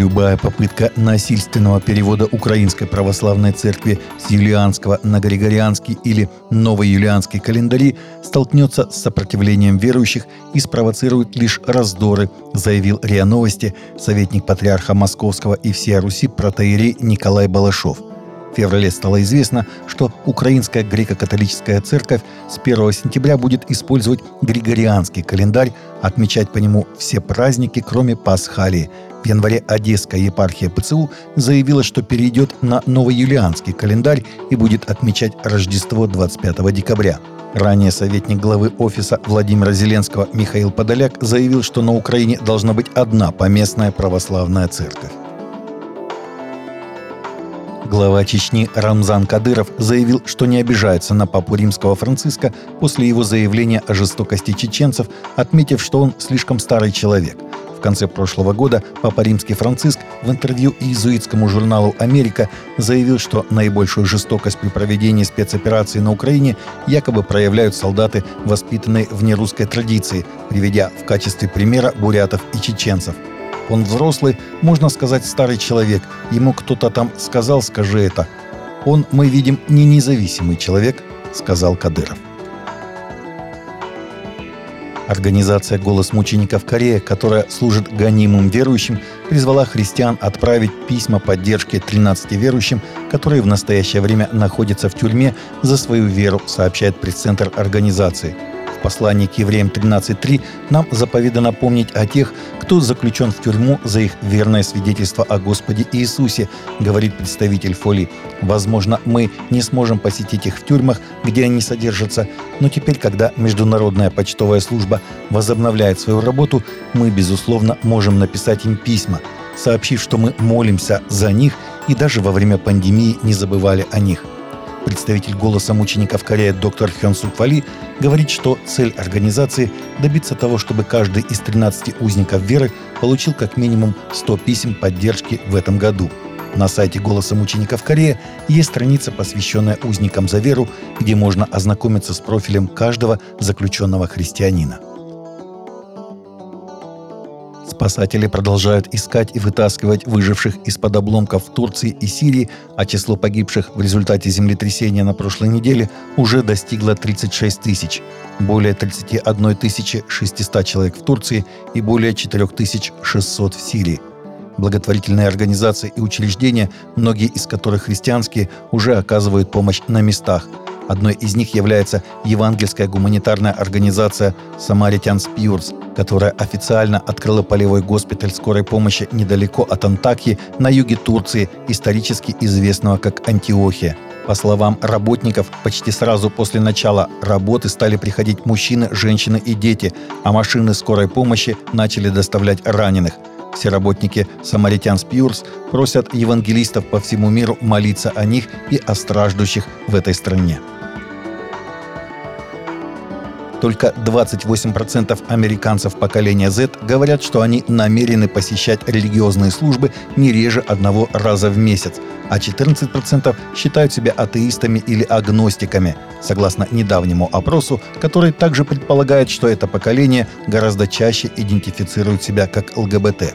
Любая попытка насильственного перевода Украинской Православной Церкви с юлианского на григорианский или новоюлианский календари столкнется с сопротивлением верующих и спровоцирует лишь раздоры, заявил РИА Новости советник патриарха Московского и всея Руси протеерей Николай Балашов – в феврале стало известно, что Украинская греко-католическая церковь с 1 сентября будет использовать григорианский календарь, отмечать по нему все праздники, кроме Пасхалии. В январе Одесская епархия ПЦУ заявила, что перейдет на новоюлианский календарь и будет отмечать Рождество 25 декабря. Ранее советник главы офиса Владимира Зеленского Михаил Подоляк заявил, что на Украине должна быть одна поместная православная церковь. Глава Чечни Рамзан Кадыров заявил, что не обижается на папу римского Франциска после его заявления о жестокости чеченцев, отметив, что он слишком старый человек. В конце прошлого года Папа Римский Франциск в интервью иезуитскому журналу «Америка» заявил, что наибольшую жестокость при проведении спецоперации на Украине якобы проявляют солдаты, воспитанные в нерусской традиции, приведя в качестве примера бурятов и чеченцев – он взрослый, можно сказать, старый человек. Ему кто-то там сказал, скажи это. Он, мы видим, не независимый человек, сказал Кадыров. Организация «Голос мучеников Корея», которая служит гонимым верующим, призвала христиан отправить письма поддержки 13 верующим, которые в настоящее время находятся в тюрьме за свою веру, сообщает пресс-центр организации – послании к евреям 13.3 нам заповедано помнить о тех, кто заключен в тюрьму за их верное свидетельство о Господе Иисусе, говорит представитель Фоли. Возможно, мы не сможем посетить их в тюрьмах, где они содержатся, но теперь, когда Международная почтовая служба возобновляет свою работу, мы, безусловно, можем написать им письма, сообщив, что мы молимся за них и даже во время пандемии не забывали о них – Представитель «Голоса мучеников Корея» доктор Хён Сук Вали говорит, что цель организации – добиться того, чтобы каждый из 13 узников веры получил как минимум 100 писем поддержки в этом году. На сайте «Голоса мучеников Корея» есть страница, посвященная узникам за веру, где можно ознакомиться с профилем каждого заключенного христианина – Спасатели продолжают искать и вытаскивать выживших из-под обломков в Турции и Сирии, а число погибших в результате землетрясения на прошлой неделе уже достигло 36 тысяч. Более 31 600 человек в Турции и более 4600 в Сирии. Благотворительные организации и учреждения, многие из которых христианские, уже оказывают помощь на местах – Одной из них является евангельская гуманитарная организация «Самаритянс Пьюрс», которая официально открыла полевой госпиталь скорой помощи недалеко от Антакии на юге Турции, исторически известного как Антиохия. По словам работников, почти сразу после начала работы стали приходить мужчины, женщины и дети, а машины скорой помощи начали доставлять раненых. Все работники Самаритян Спьюрс просят евангелистов по всему миру молиться о них и о страждущих в этой стране. Только 28% американцев поколения Z говорят, что они намерены посещать религиозные службы не реже одного раза в месяц, а 14% считают себя атеистами или агностиками, согласно недавнему опросу, который также предполагает, что это поколение гораздо чаще идентифицирует себя как ЛГБТ.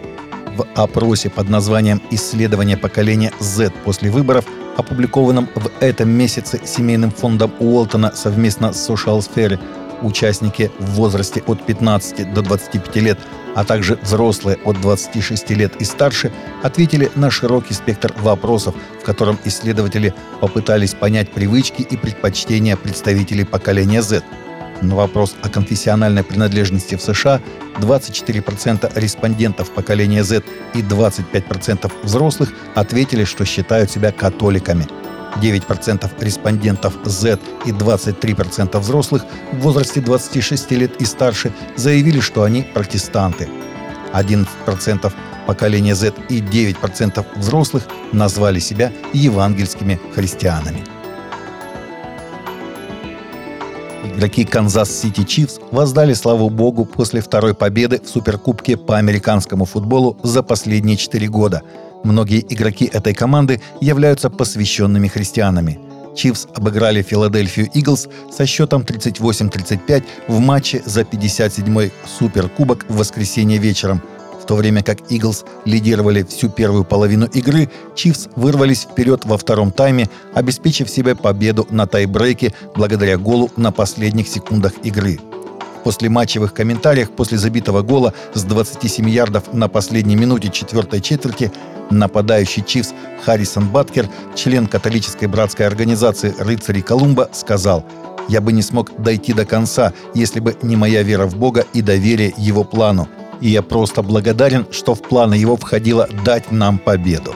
В опросе под названием «Исследование поколения Z после выборов», опубликованном в этом месяце семейным фондом Уолтона совместно с Social Sphere, участники в возрасте от 15 до 25 лет, а также взрослые от 26 лет и старше, ответили на широкий спектр вопросов, в котором исследователи попытались понять привычки и предпочтения представителей поколения Z. На вопрос о конфессиональной принадлежности в США 24% респондентов поколения Z и 25% взрослых ответили, что считают себя католиками – 9% респондентов Z и 23% взрослых в возрасте 26 лет и старше заявили, что они протестанты. 11% поколения Z и 9% взрослых назвали себя евангельскими христианами. Игроки Канзас-Сити Чифс воздали славу Богу после второй победы в Суперкубке по американскому футболу за последние четыре года – Многие игроки этой команды являются посвященными христианами. Чифс обыграли Филадельфию Иглс со счетом 38-35 в матче за 57-й Суперкубок в воскресенье вечером. В то время как Иглс лидировали всю первую половину игры, Чивс вырвались вперед во втором тайме, обеспечив себе победу на тайбрейке благодаря голу на последних секундах игры. В послематчевых комментариях после забитого гола с 27 ярдов на последней минуте четвертой четверти нападающий Чивс Харрисон Баткер, член католической братской организации «Рыцари Колумба», сказал «Я бы не смог дойти до конца, если бы не моя вера в Бога и доверие Его плану и я просто благодарен, что в планы его входило дать нам победу.